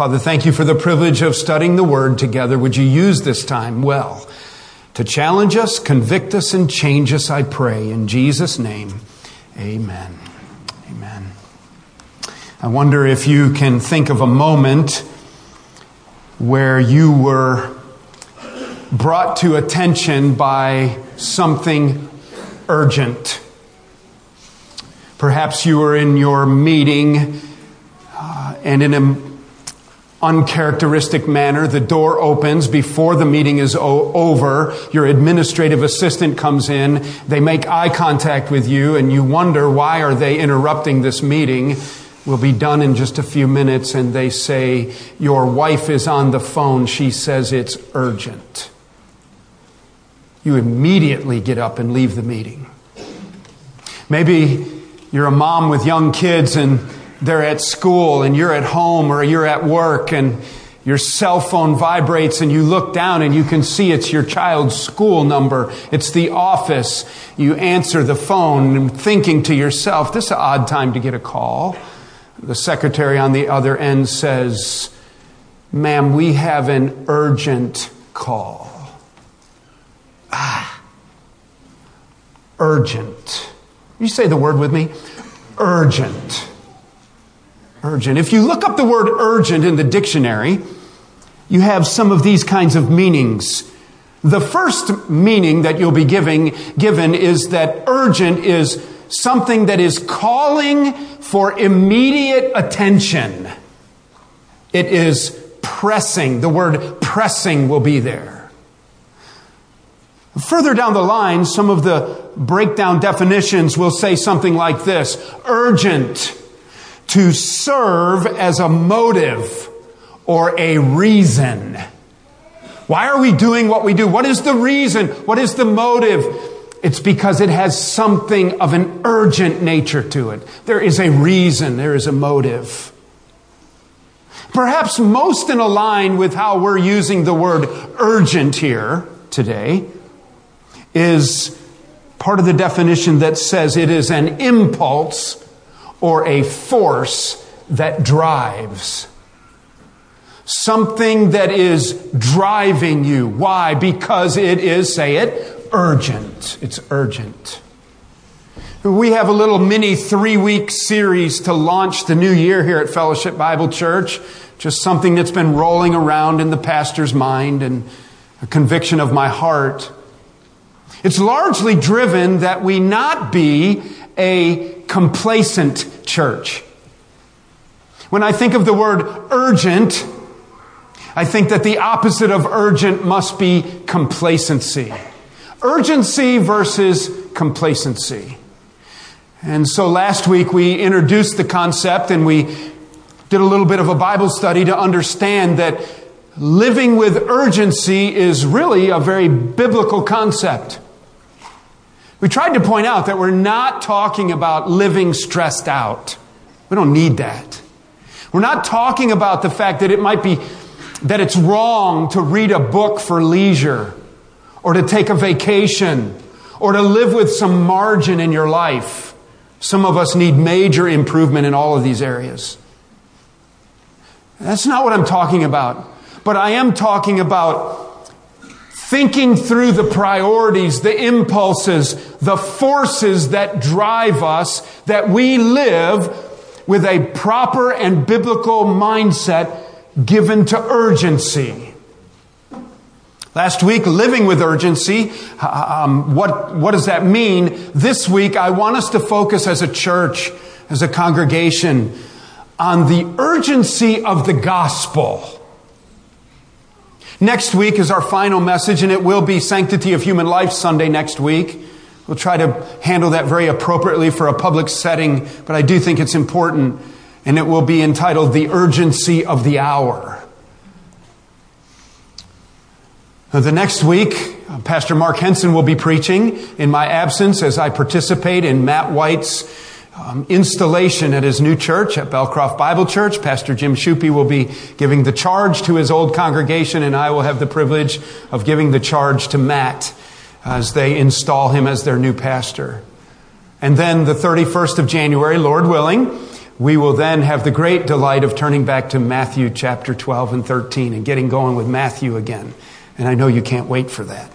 Father, thank you for the privilege of studying the Word together. Would you use this time well to challenge us, convict us, and change us, I pray. In Jesus' name, amen. Amen. I wonder if you can think of a moment where you were brought to attention by something urgent. Perhaps you were in your meeting uh, and in an uncharacteristic manner, the door opens before the meeting is o- over. Your administrative assistant comes in. They make eye contact with you and you wonder why are they interrupting this meeting? We'll be done in just a few minutes and they say, your wife is on the phone. She says it's urgent you immediately get up and leave the meeting. Maybe you're a mom with young kids and they're at school and you're at home or you're at work and your cell phone vibrates and you look down and you can see it's your child's school number. It's the office. You answer the phone and thinking to yourself, this is an odd time to get a call. The secretary on the other end says, ma'am, we have an urgent call. Ah. Urgent. You say the word with me? Urgent. Urgent. If you look up the word urgent in the dictionary, you have some of these kinds of meanings. The first meaning that you'll be giving, given is that urgent is something that is calling for immediate attention. It is pressing. The word pressing will be there. Further down the line, some of the breakdown definitions will say something like this urgent, to serve as a motive or a reason. Why are we doing what we do? What is the reason? What is the motive? It's because it has something of an urgent nature to it. There is a reason, there is a motive. Perhaps most in line with how we're using the word urgent here today is part of the definition that says it is an impulse or a force that drives. Something that is driving you. Why? Because it is, say it, urgent. It's urgent. We have a little mini three week series to launch the new year here at Fellowship Bible Church. Just something that's been rolling around in the pastor's mind and a conviction of my heart. It's largely driven that we not be a complacent church. When I think of the word urgent, I think that the opposite of urgent must be complacency. Urgency versus complacency. And so last week we introduced the concept and we did a little bit of a Bible study to understand that living with urgency is really a very biblical concept. We tried to point out that we're not talking about living stressed out. We don't need that. We're not talking about the fact that it might be that it's wrong to read a book for leisure or to take a vacation or to live with some margin in your life. Some of us need major improvement in all of these areas. That's not what I'm talking about. But I am talking about thinking through the priorities, the impulses, the forces that drive us, that we live with a proper and biblical mindset given to urgency. Last week, living with urgency, um, what, what does that mean? This week, I want us to focus as a church, as a congregation, on the urgency of the gospel. Next week is our final message, and it will be Sanctity of Human Life Sunday next week. We'll try to handle that very appropriately for a public setting, but I do think it's important, and it will be entitled The Urgency of the Hour. The next week, uh, Pastor Mark Henson will be preaching in my absence as I participate in Matt White's um, installation at his new church at Belcroft Bible Church. Pastor Jim Shupe will be giving the charge to his old congregation, and I will have the privilege of giving the charge to Matt as they install him as their new pastor. And then the 31st of January, Lord willing, we will then have the great delight of turning back to Matthew chapter 12 and 13 and getting going with Matthew again. And I know you can't wait for that.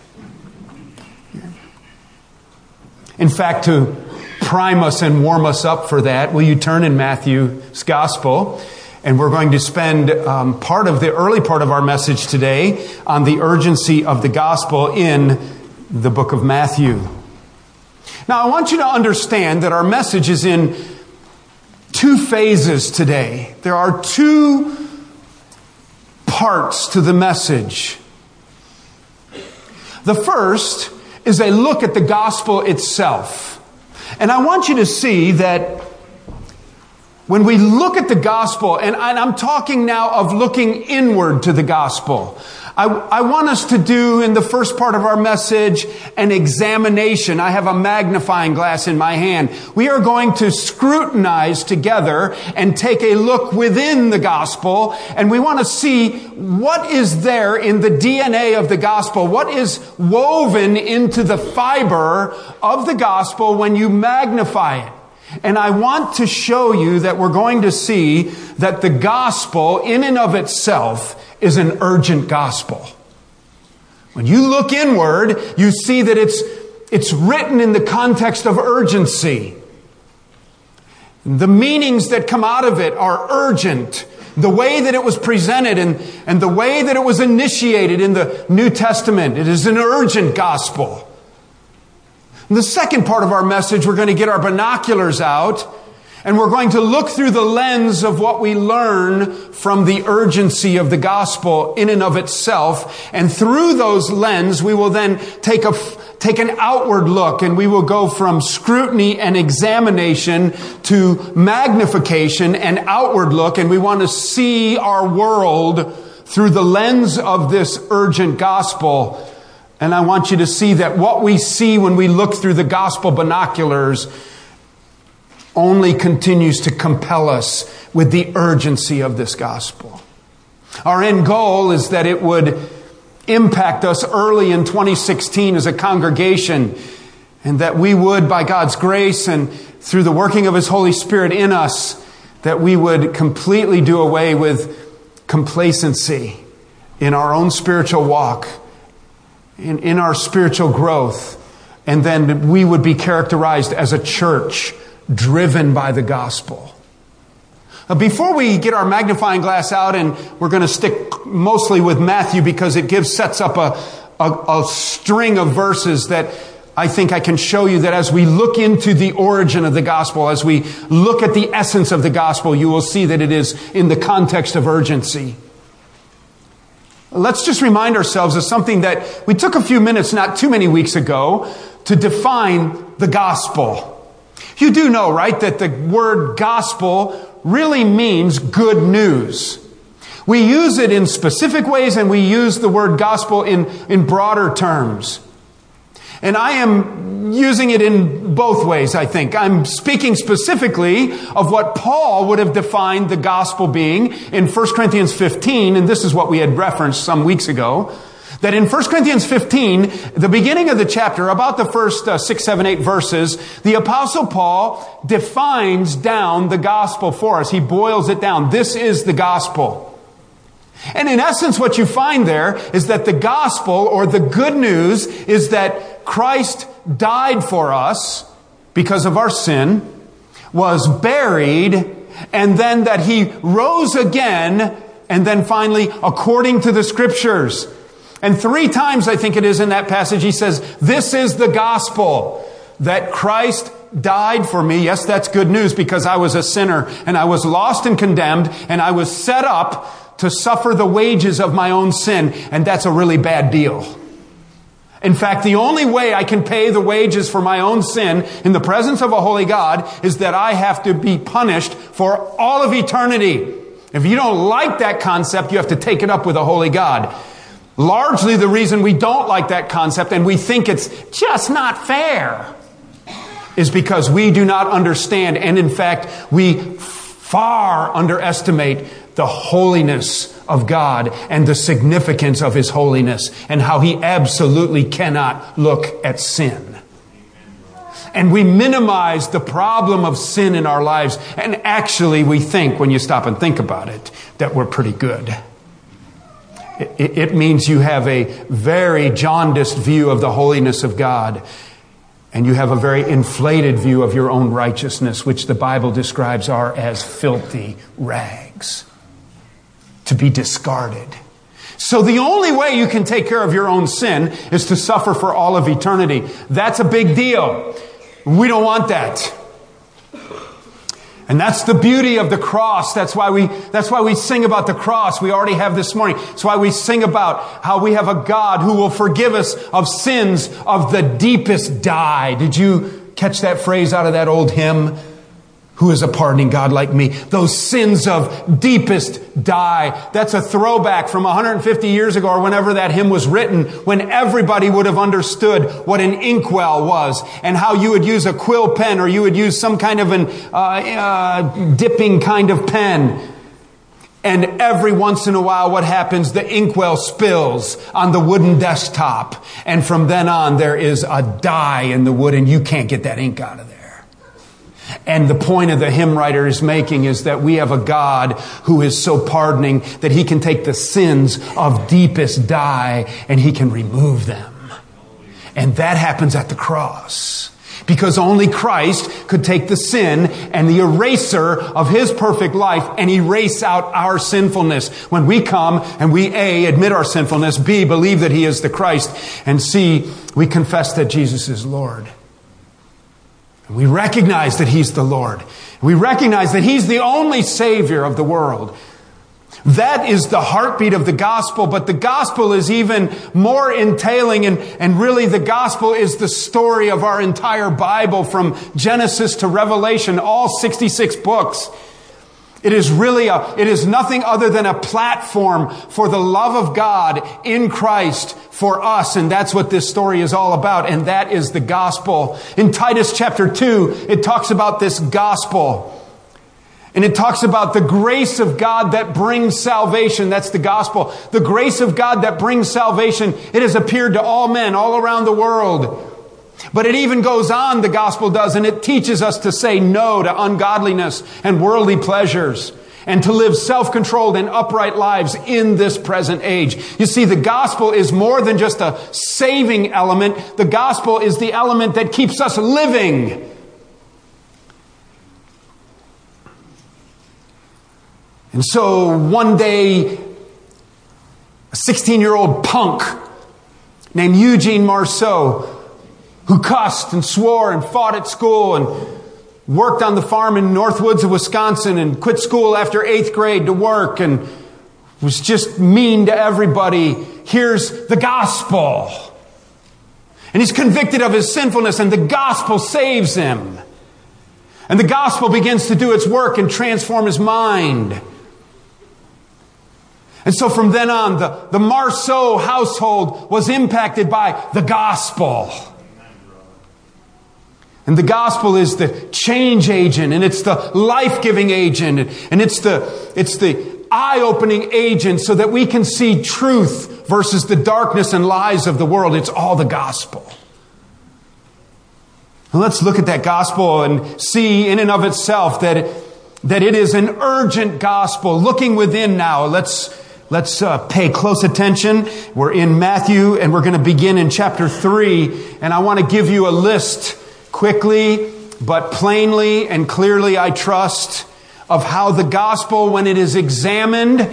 In fact, to prime us and warm us up for that, will you turn in Matthew's gospel? And we're going to spend um, part of the early part of our message today on the urgency of the gospel in the book of Matthew. Now, I want you to understand that our message is in two phases today. There are two parts to the message. The first is a look at the gospel itself. And I want you to see that when we look at the gospel, and I'm talking now of looking inward to the gospel, I, I, want us to do in the first part of our message an examination. I have a magnifying glass in my hand. We are going to scrutinize together and take a look within the gospel, and we want to see what is there in the DNA of the gospel, what is woven into the fiber of the gospel when you magnify it. And I want to show you that we're going to see that the gospel in and of itself is an urgent gospel. When you look inward, you see that it's, it's written in the context of urgency. The meanings that come out of it are urgent. The way that it was presented and, and the way that it was initiated in the New Testament, it is an urgent gospel. In the second part of our message, we're going to get our binoculars out and we're going to look through the lens of what we learn from the urgency of the gospel in and of itself. And through those lens, we will then take a, take an outward look and we will go from scrutiny and examination to magnification and outward look. And we want to see our world through the lens of this urgent gospel and I want you to see that what we see when we look through the gospel binoculars only continues to compel us with the urgency of this gospel. Our end goal is that it would impact us early in 2016 as a congregation, and that we would, by God's grace and through the working of His Holy Spirit in us, that we would completely do away with complacency in our own spiritual walk in, in our spiritual growth. And then we would be characterized as a church driven by the gospel. Uh, before we get our magnifying glass out, and we're going to stick mostly with Matthew because it gives, sets up a, a, a string of verses that I think I can show you that as we look into the origin of the gospel, as we look at the essence of the gospel, you will see that it is in the context of urgency. Let's just remind ourselves of something that we took a few minutes not too many weeks ago to define the gospel. You do know, right, that the word gospel really means good news. We use it in specific ways and we use the word gospel in, in broader terms. And I am using it in both ways, I think. I'm speaking specifically of what Paul would have defined the gospel being in 1 Corinthians 15, and this is what we had referenced some weeks ago. That in 1 Corinthians 15, the beginning of the chapter, about the first uh, six, seven, eight verses, the apostle Paul defines down the gospel for us. He boils it down. This is the gospel. And in essence, what you find there is that the gospel or the good news is that Christ died for us because of our sin, was buried, and then that he rose again, and then finally, according to the scriptures. And three times, I think it is in that passage, he says, This is the gospel that Christ died for me. Yes, that's good news because I was a sinner and I was lost and condemned and I was set up to suffer the wages of my own sin. And that's a really bad deal. In fact, the only way I can pay the wages for my own sin in the presence of a holy God is that I have to be punished for all of eternity. If you don't like that concept, you have to take it up with a holy God. Largely the reason we don't like that concept and we think it's just not fair is because we do not understand and in fact we far underestimate the holiness of God and the significance of His holiness and how He absolutely cannot look at sin. And we minimize the problem of sin in our lives. And actually, we think, when you stop and think about it, that we're pretty good. It, means you have a very jaundiced view of the holiness of God. And you have a very inflated view of your own righteousness, which the Bible describes are as filthy rags to be discarded. So the only way you can take care of your own sin is to suffer for all of eternity. That's a big deal. We don't want that. And that's the beauty of the cross. That's why we, that's why we sing about the cross. We already have this morning. That's why we sing about how we have a God who will forgive us of sins of the deepest dye. Did you catch that phrase out of that old hymn? Who is a pardoning God like me? Those sins of deepest dye. That's a throwback from 150 years ago or whenever that hymn was written, when everybody would have understood what an inkwell was and how you would use a quill pen or you would use some kind of an uh, uh, dipping kind of pen. And every once in a while, what happens? The inkwell spills on the wooden desktop. And from then on, there is a dye in the wood and you can't get that ink out of there. And the point of the hymn writer is making is that we have a God who is so pardoning that he can take the sins of deepest dye and he can remove them. And that happens at the cross. Because only Christ could take the sin and the eraser of his perfect life and erase out our sinfulness. When we come and we A, admit our sinfulness, B, believe that he is the Christ, and C, we confess that Jesus is Lord. We recognize that He's the Lord. We recognize that He's the only Savior of the world. That is the heartbeat of the gospel, but the gospel is even more entailing and, and really the gospel is the story of our entire Bible from Genesis to Revelation, all 66 books. It is really a, it is nothing other than a platform for the love of God in Christ for us. And that's what this story is all about. And that is the gospel. In Titus chapter 2, it talks about this gospel. And it talks about the grace of God that brings salvation. That's the gospel. The grace of God that brings salvation. It has appeared to all men all around the world. But it even goes on, the gospel does, and it teaches us to say no to ungodliness and worldly pleasures and to live self-controlled and upright lives in this present age. You see, the gospel is more than just a saving element. The gospel is the element that keeps us living. And so one day, a 16 year old punk named Eugene Marceau who cussed and swore and fought at school and worked on the farm in Northwoods of Wisconsin and quit school after eighth grade to work and was just mean to everybody. Here's the gospel. And he's convicted of his sinfulness and the gospel saves him. And the gospel begins to do its work and transform his mind. And so from then on, the, the Marceau household was impacted by the gospel. And the gospel is the change agent and it's the life-giving agent and it's the, it's the eye-opening agent so that we can see truth versus the darkness and lies of the world. It's all the gospel. And let's look at that gospel and see in and of itself that that it is an urgent gospel. Looking within now, let's, let's uh, pay close attention. We're in Matthew and we're going to begin in chapter 3 and I want to give you a list quickly, but plainly and clearly, I trust, of how the gospel, when it is examined,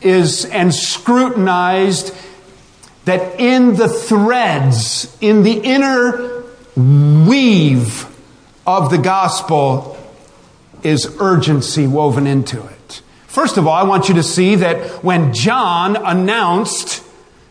is and scrutinized, that in the threads, in the inner weave of the gospel, is urgency woven into it. First of all, I want you to see that when John announced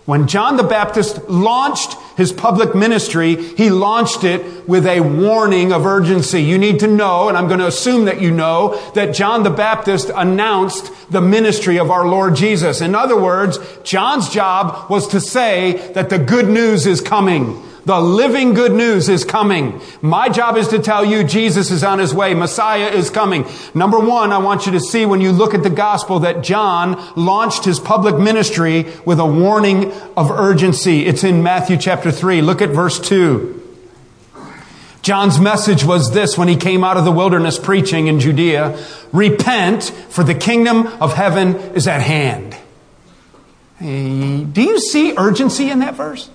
when John the Baptist launched his public ministry, he launched it with a warning of urgency. You need to know, and I'm going to assume that you know, that John the Baptist announced the ministry of our Lord Jesus. In other words, John's job was to say that the good news is coming. The living good news is coming. My job is to tell you Jesus is on his way. Messiah is coming. Number one, I want you to see when you look at the gospel that John launched his public ministry with a warning of urgency. It's in Matthew chapter 3. Look at verse 2. John's message was this when he came out of the wilderness preaching in Judea Repent, for the kingdom of heaven is at hand. Hey, do you see urgency in that verse?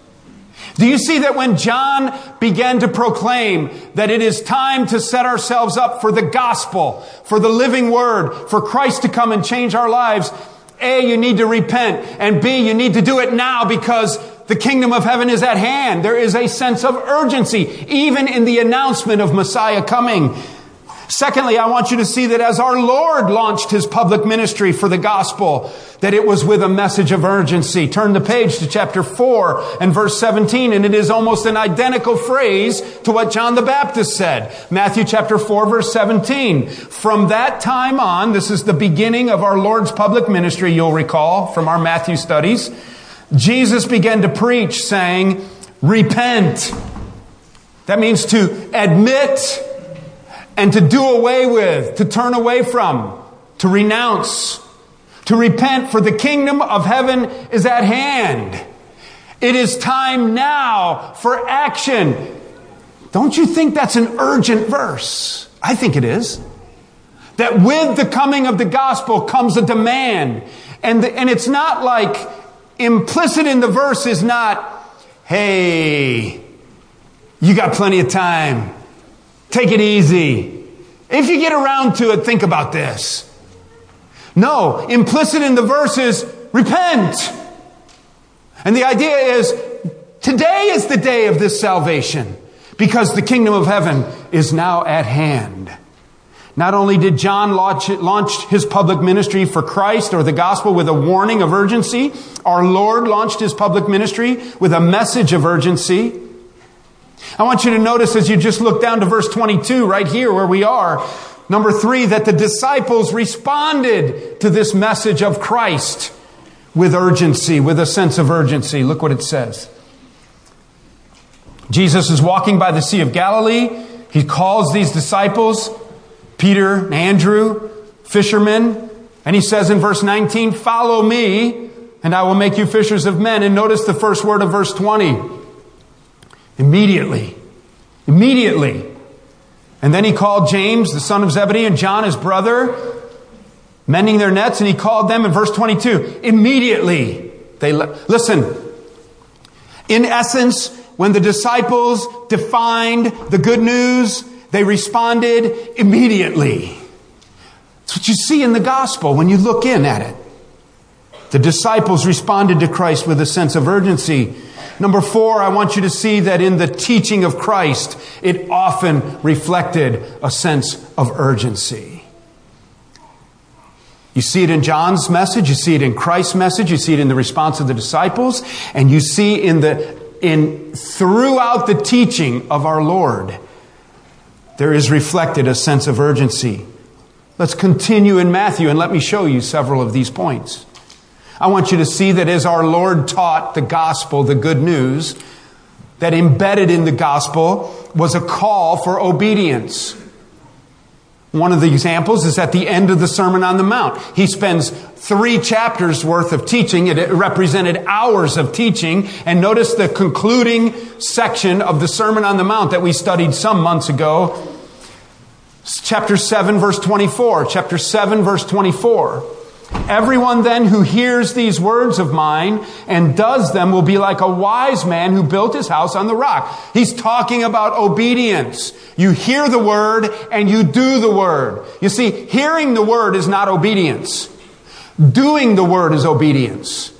Do you see that when John began to proclaim that it is time to set ourselves up for the gospel, for the living word, for Christ to come and change our lives, A, you need to repent, and B, you need to do it now because the kingdom of heaven is at hand. There is a sense of urgency, even in the announcement of Messiah coming. Secondly, I want you to see that as our Lord launched his public ministry for the gospel, that it was with a message of urgency. Turn the page to chapter 4 and verse 17, and it is almost an identical phrase to what John the Baptist said. Matthew chapter 4 verse 17. From that time on, this is the beginning of our Lord's public ministry, you'll recall from our Matthew studies. Jesus began to preach saying, repent. That means to admit and to do away with, to turn away from, to renounce, to repent, for the kingdom of heaven is at hand. It is time now for action. Don't you think that's an urgent verse? I think it is. That with the coming of the gospel comes a demand. And, the, and it's not like implicit in the verse is not, hey, you got plenty of time. Take it easy. If you get around to it, think about this. No, implicit in the verse is repent. And the idea is today is the day of this salvation because the kingdom of heaven is now at hand. Not only did John launch, launch, his public ministry for Christ or the gospel with a warning of urgency, our Lord launched his public ministry with a message of urgency. I want you to notice as you just look down to verse 22 right here where we are, number three, that the disciples responded to this message of Christ with urgency, with a sense of urgency. Look what it says. Jesus is walking by the Sea of Galilee. He calls these disciples Peter and Andrew, fishermen. And he says in verse 19, follow me and I will make you fishers of men. And notice the first word of verse 20. Immediately. Immediately. And then he called James, the son of Zebedee, and John, his brother, mending their nets, and he called them in verse 22. Immediately. They, le- listen. In essence, when the disciples defined the good news, they responded immediately. That's what you see in the gospel when you look in at it. The disciples responded to Christ with a sense of urgency. Number four, I want you to see that in the teaching of Christ, it often reflected a sense of urgency. You see it in John's message, you see it in Christ's message, you see it in the response of the disciples, and you see in the in throughout the teaching of our Lord there is reflected a sense of urgency. Let's continue in Matthew and let me show you several of these points. I want you to see that as our Lord taught the gospel, the good news, that embedded in the gospel was a call for obedience. One of the examples is at the end of the Sermon on the Mount. He spends three chapters worth of teaching. It represented hours of teaching. And notice the concluding section of the Sermon on the Mount that we studied some months ago Chapter 7, verse 24. Chapter 7, verse 24. Everyone then who hears these words of mine and does them will be like a wise man who built his house on the rock. He's talking about obedience. You hear the word and you do the word. You see, hearing the word is not obedience. Doing the word is obedience.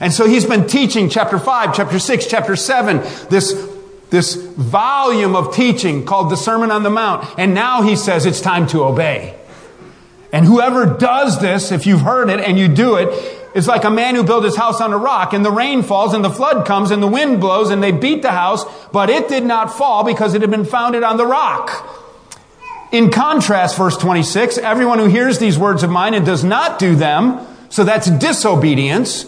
And so he's been teaching chapter 5, chapter 6, chapter 7, this this volume of teaching called the Sermon on the Mount. And now he says it's time to obey. And whoever does this, if you've heard it and you do it, is like a man who built his house on a rock and the rain falls and the flood comes and the wind blows and they beat the house, but it did not fall because it had been founded on the rock. In contrast, verse 26, everyone who hears these words of mine and does not do them, so that's disobedience,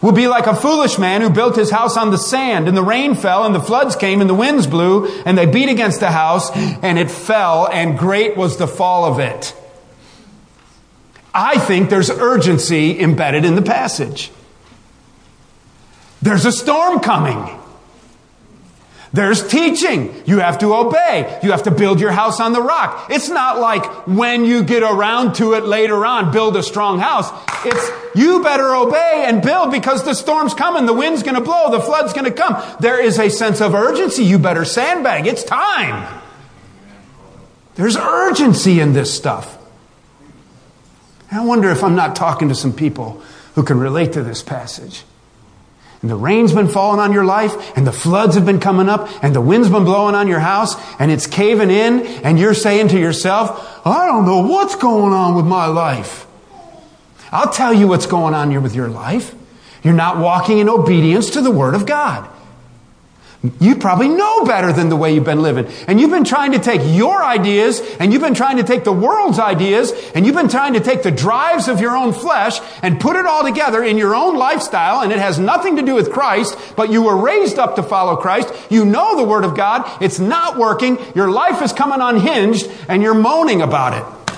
will be like a foolish man who built his house on the sand, and the rain fell, and the floods came, and the winds blew, and they beat against the house, and it fell, and great was the fall of it. I think there's urgency embedded in the passage. There's a storm coming. There's teaching. You have to obey. You have to build your house on the rock. It's not like when you get around to it later on, build a strong house. It's you better obey and build because the storm's coming. The wind's going to blow. The flood's going to come. There is a sense of urgency. You better sandbag. It's time. There's urgency in this stuff. I wonder if I'm not talking to some people who can relate to this passage. And the rain's been falling on your life, and the floods have been coming up, and the wind's been blowing on your house, and it's caving in, and you're saying to yourself, I don't know what's going on with my life. I'll tell you what's going on here with your life. You're not walking in obedience to the Word of God. You probably know better than the way you've been living. And you've been trying to take your ideas and you've been trying to take the world's ideas and you've been trying to take the drives of your own flesh and put it all together in your own lifestyle and it has nothing to do with Christ, but you were raised up to follow Christ. You know the Word of God. It's not working. Your life is coming unhinged and you're moaning about it.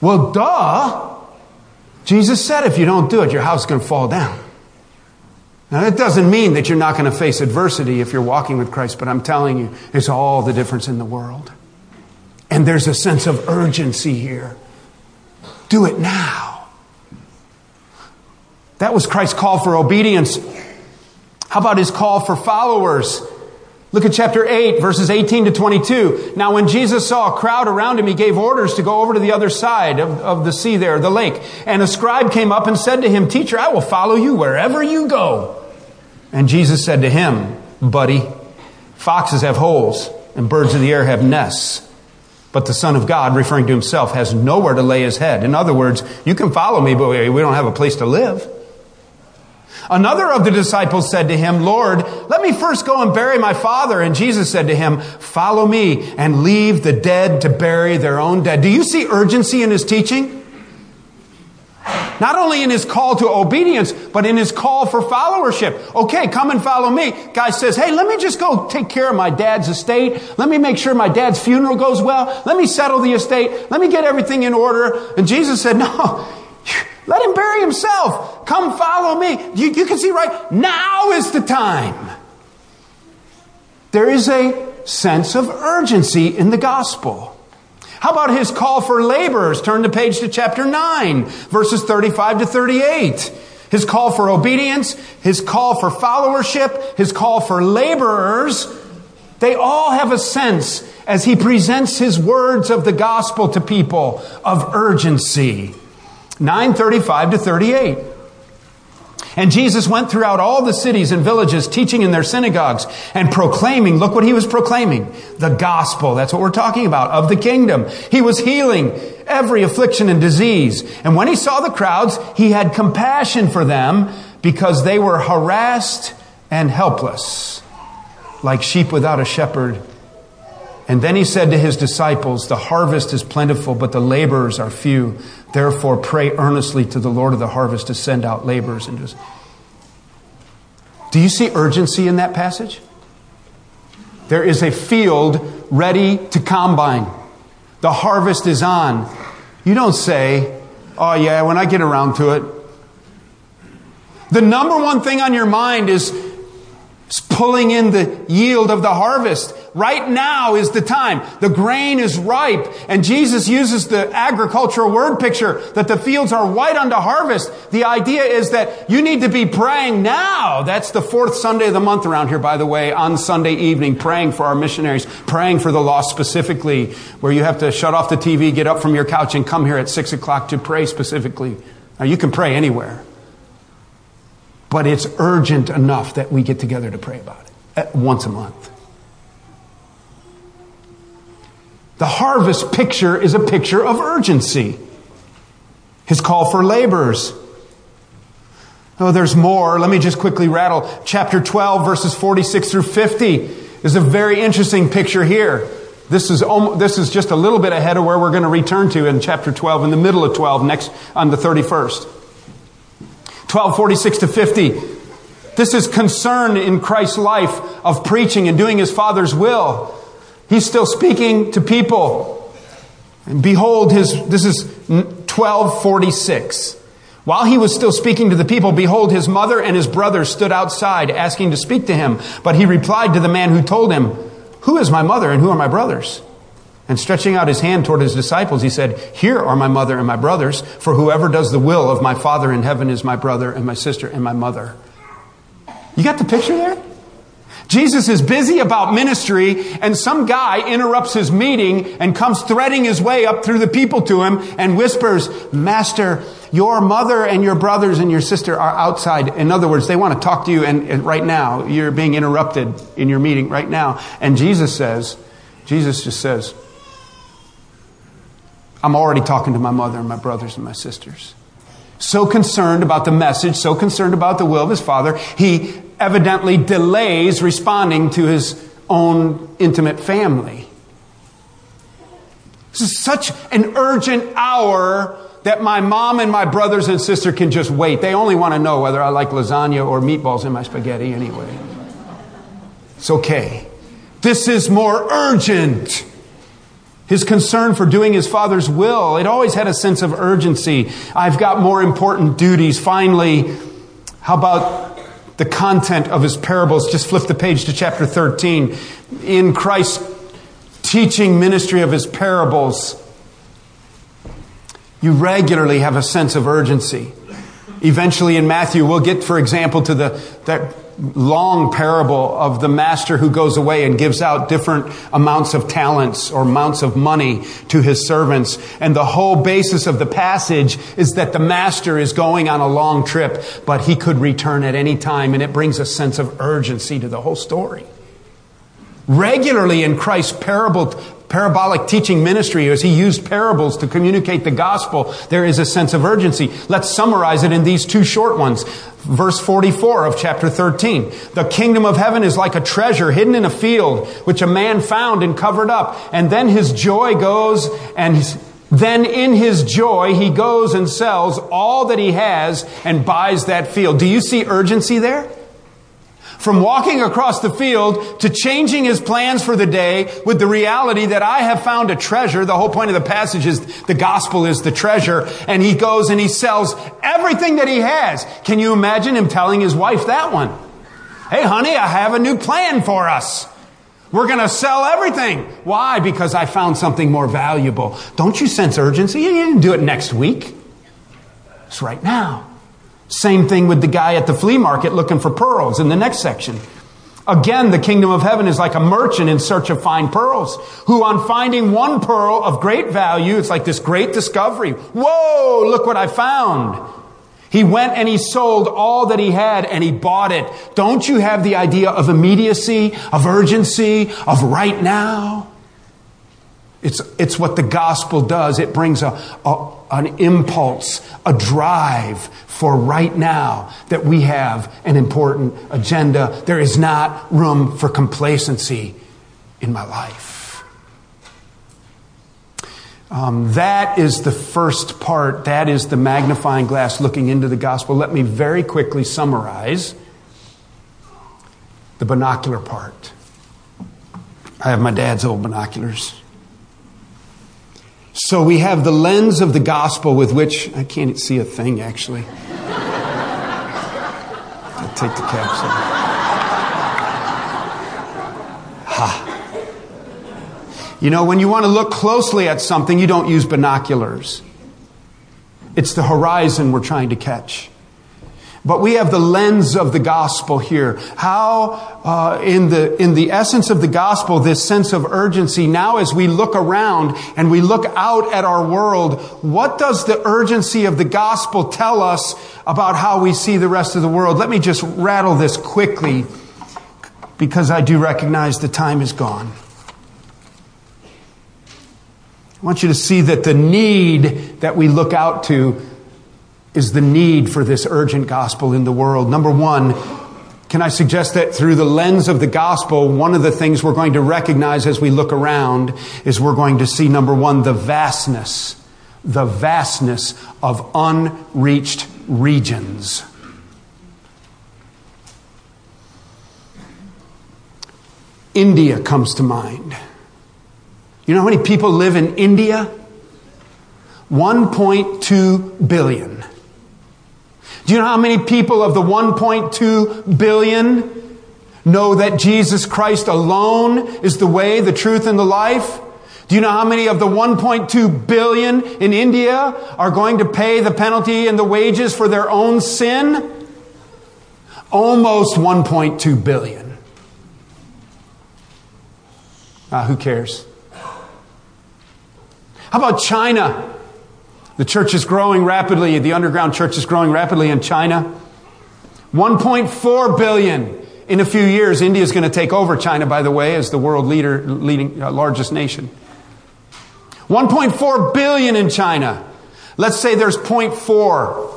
Well, duh. Jesus said if you don't do it, your house is going to fall down. Now, that doesn't mean that you're not going to face adversity if you're walking with Christ, but I'm telling you, it's all the difference in the world. And there's a sense of urgency here. Do it now. That was Christ's call for obedience. How about his call for followers? Look at chapter 8, verses 18 to 22. Now, when Jesus saw a crowd around him, he gave orders to go over to the other side of, of the sea there, the lake. And a scribe came up and said to him, Teacher, I will follow you wherever you go. And Jesus said to him, Buddy, foxes have holes and birds of the air have nests. But the Son of God, referring to himself, has nowhere to lay his head. In other words, you can follow me, but we don't have a place to live. Another of the disciples said to him, Lord, let me first go and bury my father. And Jesus said to him, Follow me and leave the dead to bury their own dead. Do you see urgency in his teaching? Not only in his call to obedience, but in his call for followership. Okay, come and follow me. Guy says, Hey, let me just go take care of my dad's estate. Let me make sure my dad's funeral goes well. Let me settle the estate. Let me get everything in order. And Jesus said, No, let him bury himself. Come follow me. You, you can see right now is the time. There is a sense of urgency in the gospel. How about his call for laborers? Turn the page to chapter 9, verses 35 to 38. His call for obedience, his call for followership, his call for laborers, they all have a sense as he presents his words of the gospel to people of urgency. 935 to 38. And Jesus went throughout all the cities and villages, teaching in their synagogues and proclaiming, look what he was proclaiming, the gospel. That's what we're talking about, of the kingdom. He was healing every affliction and disease. And when he saw the crowds, he had compassion for them because they were harassed and helpless, like sheep without a shepherd. And then he said to his disciples, The harvest is plentiful, but the laborers are few. Therefore, pray earnestly to the Lord of the harvest to send out laborers. Into Do you see urgency in that passage? There is a field ready to combine. The harvest is on. You don't say, Oh, yeah, when I get around to it. The number one thing on your mind is pulling in the yield of the harvest. Right now is the time. The grain is ripe. And Jesus uses the agricultural word picture that the fields are white unto harvest. The idea is that you need to be praying now. That's the fourth Sunday of the month around here, by the way, on Sunday evening, praying for our missionaries, praying for the lost specifically, where you have to shut off the TV, get up from your couch, and come here at six o'clock to pray specifically. Now, you can pray anywhere. But it's urgent enough that we get together to pray about it once a month. The harvest picture is a picture of urgency. His call for laborers. Oh, there's more. Let me just quickly rattle. Chapter 12, verses 46 through 50 is a very interesting picture here. This is, this is just a little bit ahead of where we're going to return to in chapter 12, in the middle of 12, next on the 31st. 1246 to 50. This is concern in Christ's life of preaching and doing his Father's will. He's still speaking to people. And behold, his, this is 1246. While he was still speaking to the people, behold, his mother and his brothers stood outside asking to speak to him. But he replied to the man who told him, Who is my mother and who are my brothers? And stretching out his hand toward his disciples, he said, Here are my mother and my brothers, for whoever does the will of my Father in heaven is my brother and my sister and my mother. You got the picture there? Jesus is busy about ministry, and some guy interrupts his meeting and comes threading his way up through the people to him and whispers, Master, your mother and your brothers and your sister are outside. In other words, they want to talk to you, and, right now, you're being interrupted in your meeting right now. And Jesus says, Jesus just says, I'm already talking to my mother and my brothers and my sisters. So concerned about the message, so concerned about the will of his father, he evidently delays responding to his own intimate family. This is such an urgent hour that my mom and my brothers and sister can just wait. They only want to know whether I like lasagna or meatballs in my spaghetti anyway. It's okay. This is more urgent. His concern for doing his father's will, it always had a sense of urgency. I've got more important duties. Finally, how about the content of his parables. Just flip the page to chapter 13. In Christ's teaching ministry of his parables, you regularly have a sense of urgency. Eventually in Matthew, we'll get, for example, to the, that long parable of the master who goes away and gives out different amounts of talents or amounts of money to his servants. And the whole basis of the passage is that the master is going on a long trip, but he could return at any time. And it brings a sense of urgency to the whole story. Regularly in Christ's parable, parabolic teaching ministry, as he used parables to communicate the gospel, there is a sense of urgency. Let's summarize it in these two short ones. Verse 44 of chapter 13. The kingdom of heaven is like a treasure hidden in a field, which a man found and covered up. And then his joy goes and then in his joy, he goes and sells all that he has and buys that field. Do you see urgency there? From walking across the field to changing his plans for the day with the reality that I have found a treasure. The whole point of the passage is the gospel is the treasure. And he goes and he sells everything that he has. Can you imagine him telling his wife that one? Hey, honey, I have a new plan for us. We're going to sell everything. Why? Because I found something more valuable. Don't you sense urgency? You didn't do it next week. It's right now. Same thing with the guy at the flea market looking for pearls in the next section. Again, the kingdom of heaven is like a merchant in search of fine pearls, who on finding one pearl of great value, it's like this great discovery. Whoa, look what I found. He went and he sold all that he had and he bought it. Don't you have the idea of immediacy, of urgency, of right now? It's, it's what the gospel does. It brings a, a, an impulse, a drive for right now that we have an important agenda. There is not room for complacency in my life. Um, that is the first part. That is the magnifying glass looking into the gospel. Let me very quickly summarize the binocular part. I have my dad's old binoculars. So we have the lens of the gospel with which I can't see a thing actually. I'll take the caps off. Ha. You know, when you want to look closely at something, you don't use binoculars. It's the horizon we're trying to catch. But we have the lens of the gospel here. How, uh, in the in the essence of the gospel, this sense of urgency. Now, as we look around and we look out at our world, what does the urgency of the gospel tell us about how we see the rest of the world? Let me just rattle this quickly, because I do recognize the time is gone. I want you to see that the need that we look out to is the need for this urgent gospel in the world. Number one, can I suggest that through the lens of the gospel, one of the things we're going to recognize as we look around is we're going to see, number one, the vastness, the vastness of unreached regions. India comes to mind. You know how many people live in India? 1.2 billion. Do you know how many people of the 1.2 billion know that Jesus Christ alone is the way, the truth, and the life? Do you know how many of the 1.2 billion in India are going to pay the penalty and the wages for their own sin? Almost 1.2 billion. Ah, who cares? How about China? The church is growing rapidly. The underground church is growing rapidly in China. 1.4 billion in a few years. India is going to take over China, by the way, as the world leader, leading uh, largest nation. 1.4 billion in China. Let's say there's 0.4.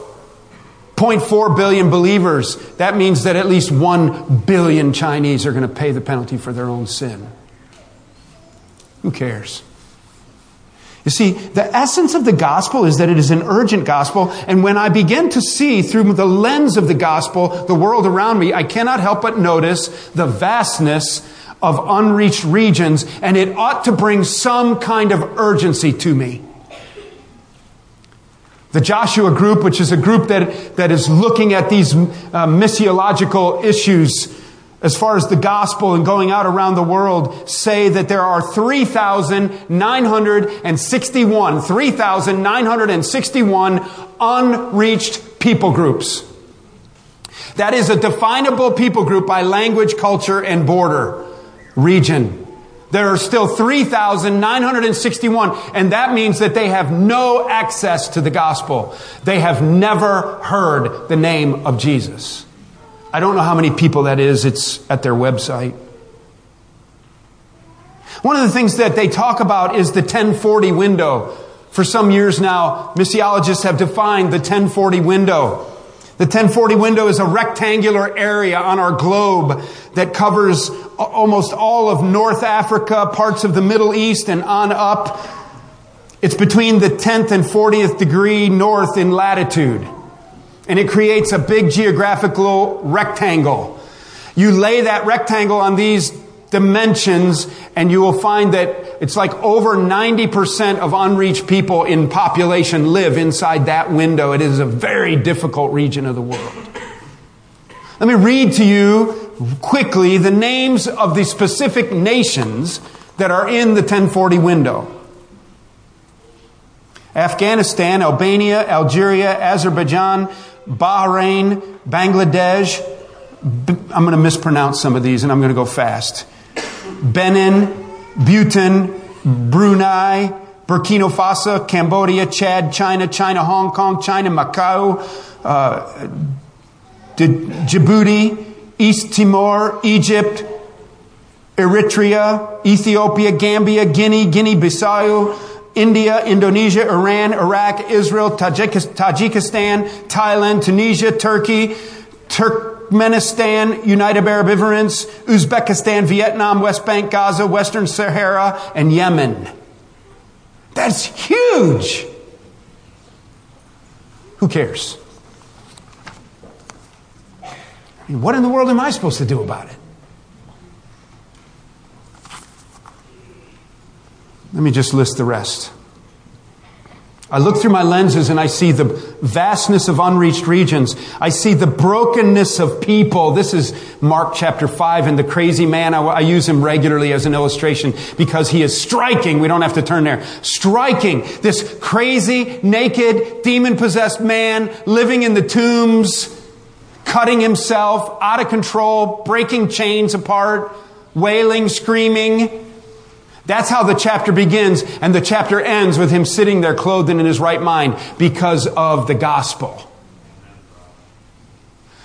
0.4 billion believers. That means that at least 1 billion Chinese are going to pay the penalty for their own sin. Who cares? You see, the essence of the gospel is that it is an urgent gospel. And when I begin to see through the lens of the gospel the world around me, I cannot help but notice the vastness of unreached regions, and it ought to bring some kind of urgency to me. The Joshua group, which is a group that, that is looking at these uh, missiological issues as far as the gospel and going out around the world, say that there are 3,961, 3,961 unreached people groups. That is a definable people group by language, culture, and border region. There are still 3,961, and that means that they have no access to the gospel. They have never heard the name of Jesus. I don't know how many people that is, it's at their website. One of the things that they talk about is the 1040 window. For some years now, missiologists have defined the 1040 window. The 1040 window is a rectangular area on our globe that covers almost all of North Africa, parts of the Middle East, and on up. It's between the 10th and 40th degree north in latitude. And it creates a big geographical rectangle. You lay that rectangle on these dimensions and you will find that it's like over 90% of unreached people in population live inside that window. It is a very difficult region of the world. Let me read to you quickly the names of the specific nations that are in the 1040 window. Afghanistan, Albania, Algeria, Azerbaijan, Bahrain, Bangladesh. I'm going to mispronounce some of these and I'm going to go fast. Benin, Bhutan, Brunei, Burkina Faso, Cambodia, Chad, China, China, Hong Kong, China, Macau, uh, Djibouti, East Timor, Egypt, Eritrea, Ethiopia, Gambia, Guinea, Guinea-Bissau, India, Indonesia, Iran, Iraq, Israel, Tajikistan, Thailand, Tunisia, Turkey, Turkmenistan, United Arab Emirates, Uzbekistan, Vietnam, West Bank, Gaza, Western Sahara, and Yemen. That's huge. Who cares? What in the world am I supposed to do about it? Let me just list the rest. I look through my lenses and I see the vastness of unreached regions. I see the brokenness of people. This is Mark chapter 5 and the crazy man. I, I, use him regularly as an illustration because he is striking. We don't have to turn there. Striking. This crazy, naked, demon possessed man living in the tombs, cutting himself, out of control, breaking chains apart, wailing, screaming. That's how the chapter begins, and the chapter ends with him sitting there clothed and in his right mind because of the gospel.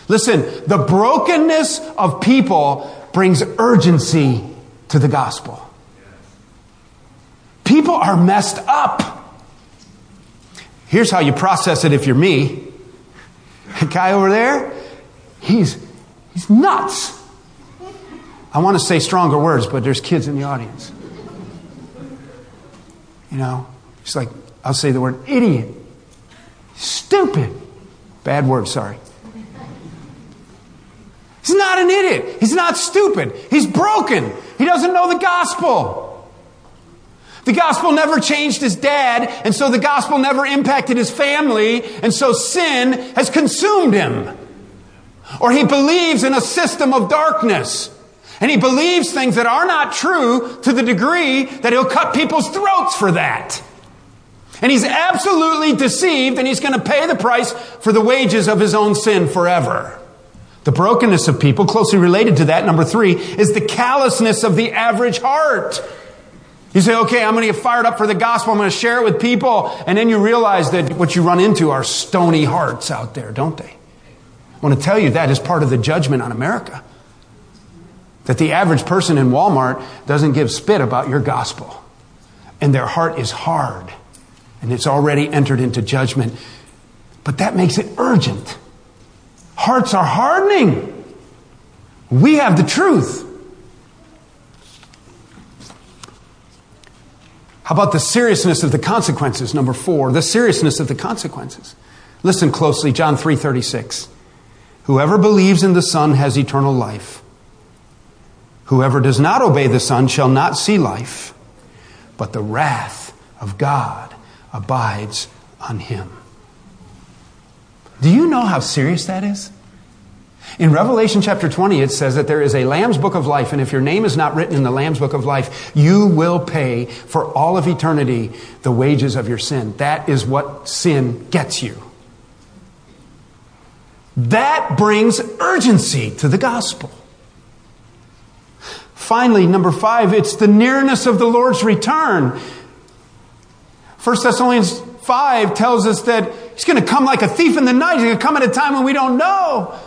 Listen, the brokenness of people brings urgency to the gospel. People are messed up. Here's how you process it if you're me. The guy over there, he's, he's nuts. I want to say stronger words, but there's kids in the audience. You know, it's like, I'll say the word idiot, stupid. Bad word, sorry. He's not an idiot. He's not stupid. He's broken. He doesn't know the gospel. The gospel never changed his dad, and so the gospel never impacted his family, and so sin has consumed him. Or he believes in a system of darkness. And he believes things that are not true to the degree that he'll cut people's throats for that. And he's absolutely deceived and he's going to pay the price for the wages of his own sin forever. The brokenness of people, closely related to that, number three, is the callousness of the average heart. You say, okay, I'm going to get fired up for the gospel. I'm going to share it with people. And then you realize that what you run into are stony hearts out there, don't they? I want to tell you that is part of the judgment on America. That the average person in Walmart doesn't give spit about your gospel. And their heart is hard. And it's already entered into judgment. But that makes it urgent. Hearts are hardening. We have the truth. How about the seriousness of the consequences? Number four, the seriousness of the consequences. Listen closely, John 3:36. Whoever believes in the Son has eternal life. Whoever does not obey the Son shall not see life, but the wrath of God abides on him. Do you know how serious that is? In Revelation chapter 20, it says that there is a Lamb's Book of Life, and if your name is not written in the Lamb's Book of Life, you will pay for all of eternity the wages of your sin. That is what sin gets you. That brings urgency to the gospel. Finally, number five, it's the nearness of the Lord's return. 1 Thessalonians 5 tells us that he's going to come like a thief in the night. He's going to come at a time when we don't know.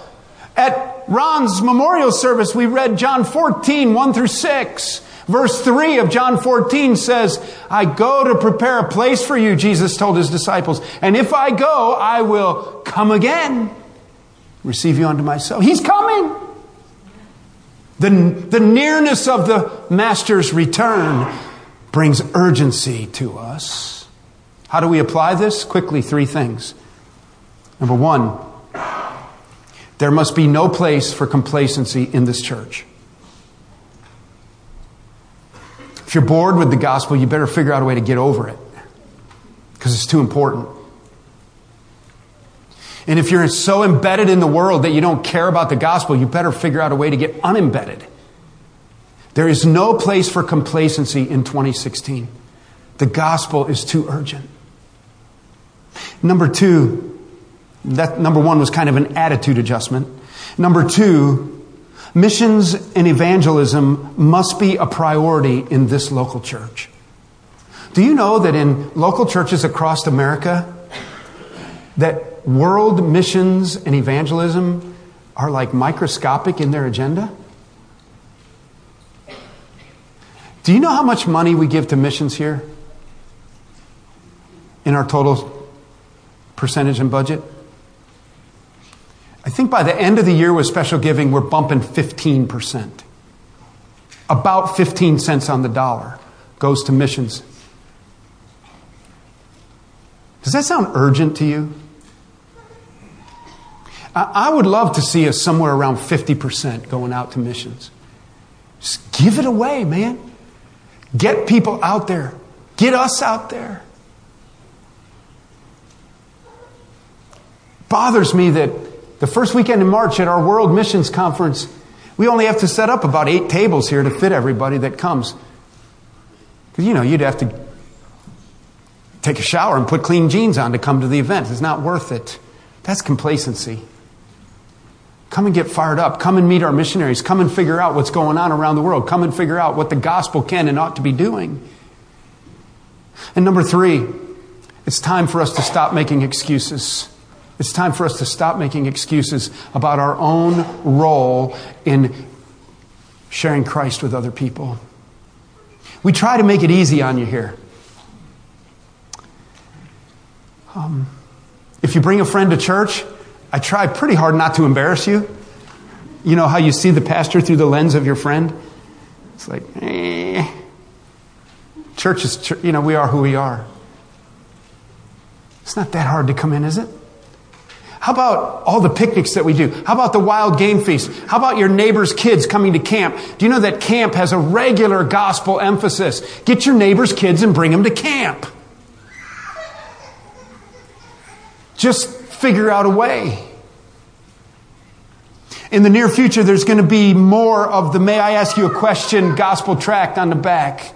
At Ron's memorial service, we read John 14, 1 through 6. Verse 3 of John 14 says, I go to prepare a place for you, Jesus told his disciples. And if I go, I will come again, receive you unto myself. He's coming. The, the nearness of the Master's return brings urgency to us. How do we apply this? Quickly, three things. Number one, there must be no place for complacency in this church. If you're bored with the gospel, you better figure out a way to get over it because it's too important. And if you're so embedded in the world that you don't care about the gospel, you better figure out a way to get unembedded. There is no place for complacency in 2016. The gospel is too urgent. Number two, that number one was kind of an attitude adjustment. Number two, missions and evangelism must be a priority in this local church. Do you know that in local churches across America, that world missions and evangelism are like microscopic in their agenda? Do you know how much money we give to missions here in our total percentage and budget? I think by the end of the year with special giving, we're bumping 15%. About 15 cents on the dollar goes to missions. Does that sound urgent to you? I would love to see us somewhere around 50% going out to missions. Just give it away, man. Get people out there. Get us out there. Bothers me that the first weekend in March at our World Missions Conference, we only have to set up about eight tables here to fit everybody that comes. Because, you know, you'd have to take a shower and put clean jeans on to come to the event. It's not worth it. That's complacency. Come and get fired up. Come and meet our missionaries. Come and figure out what's going on around the world. Come and figure out what the gospel can and ought to be doing. And number three, it's time for us to stop making excuses. It's time for us to stop making excuses about our own role in sharing Christ with other people. We try to make it easy on you here. Um, if you bring a friend to church, I try pretty hard not to embarrass you. You know how you see the pastor through the lens of your friend? It's like, eh. Church is, you know, we are who we are. It's not that hard to come in, is it? How about all the picnics that we do? How about the wild game feast? How about your neighbor's kids coming to camp? Do you know that camp has a regular gospel emphasis? Get your neighbor's kids and bring them to camp. Just figure out a way. In the near future, there's going to be more of the May I Ask You a Question gospel tract on the back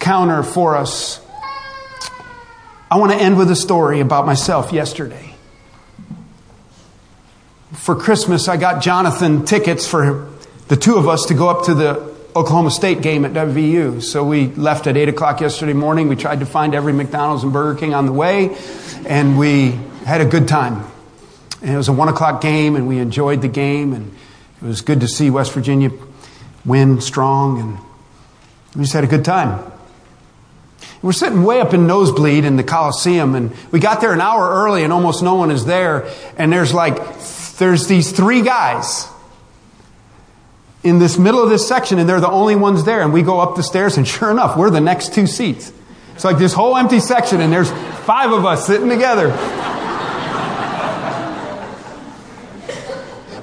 counter for us. I want to end with a story about myself yesterday. For Christmas, I got Jonathan tickets for the two of us to go up to the Oklahoma State game at WVU. So we left at 8 o'clock yesterday morning. We tried to find every McDonald's and Burger King on the way, and we had a good time. And it was a 1 o'clock game, and we enjoyed the game, and it was good to see West Virginia win strong, and we just had a good time. We're sitting way up in nosebleed in the Coliseum, and we got there an hour early, and almost no one is there. And there's like, there's these three guys in this middle of this section, and they're the only ones there. And we go up the stairs, and sure enough, we're the next two seats. It's like this whole empty section, and there's five of us sitting together.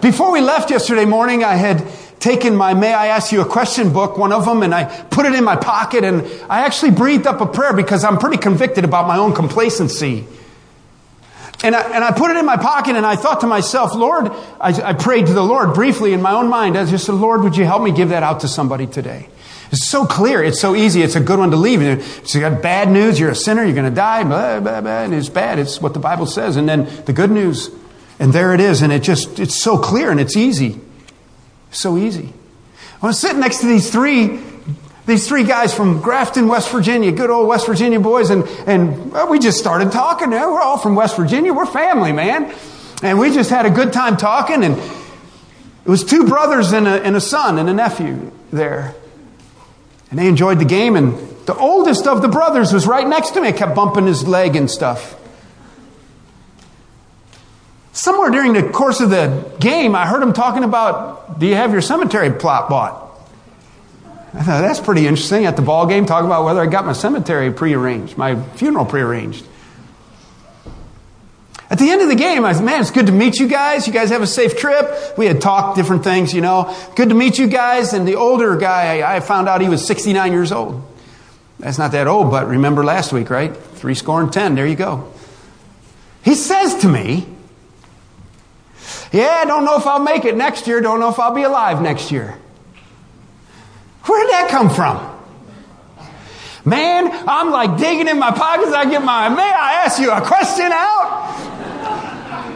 Before we left yesterday morning, I had taken my May I Ask You a Question book, one of them, and I put it in my pocket and I actually breathed up a prayer because I'm pretty convicted about my own complacency. And I, and I put it in my pocket and I thought to myself, Lord, I, I prayed to the Lord briefly in my own mind. I just said, Lord, would you help me give that out to somebody today? It's so clear. It's so easy. It's a good one to leave. So you got bad news. You're a sinner. You're going to die. Blah, blah, blah. And it's bad. It's what the Bible says. And then the good news. And there it is. And it just, it's so clear and it's easy. So easy. I was sitting next to these three, these three guys from Grafton, West Virginia, good old West Virginia boys, and, and we just started talking. We're all from West Virginia. We're family, man. And we just had a good time talking, and it was two brothers and a, and a son and a nephew there. And they enjoyed the game, and the oldest of the brothers was right next to me. I kept bumping his leg and stuff. Somewhere during the course of the game, I heard him talking about, do you have your cemetery plot bought? I thought, that's pretty interesting. At the ball game, talk about whether I got my cemetery prearranged, my funeral prearranged. At the end of the game, I said, man, it's good to meet you guys. You guys have a safe trip. We had talked different things, you know. Good to meet you guys. And the older guy, I found out he was 69 years old. That's not that old, but remember last week, right? Three score and ten. There you go. He says to me, yeah, I don't know if I'll make it next year. Don't know if I'll be alive next year. Where did that come from? Man, I'm like digging in my pockets. I get my, may I ask you a question out?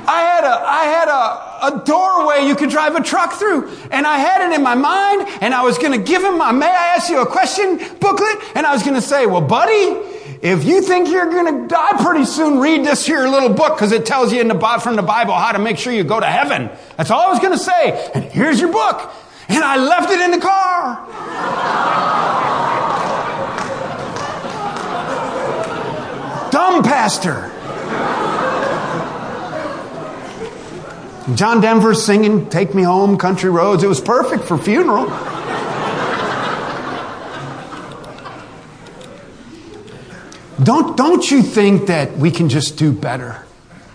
I had a, I had a, a doorway you could drive a truck through. And I had it in my mind and I was going to give him my, may I ask you a question booklet? And I was going to say, well, buddy, if you think you're going to die pretty soon, read this here little book because it tells you in the, from the Bible how to make sure you go to heaven. That's all I was going to say. And here's your book. And I left it in the car. Dumb pastor. John Denver singing Take Me Home, Country Roads. It was perfect for funeral. Don't, don't you think that we can just do better?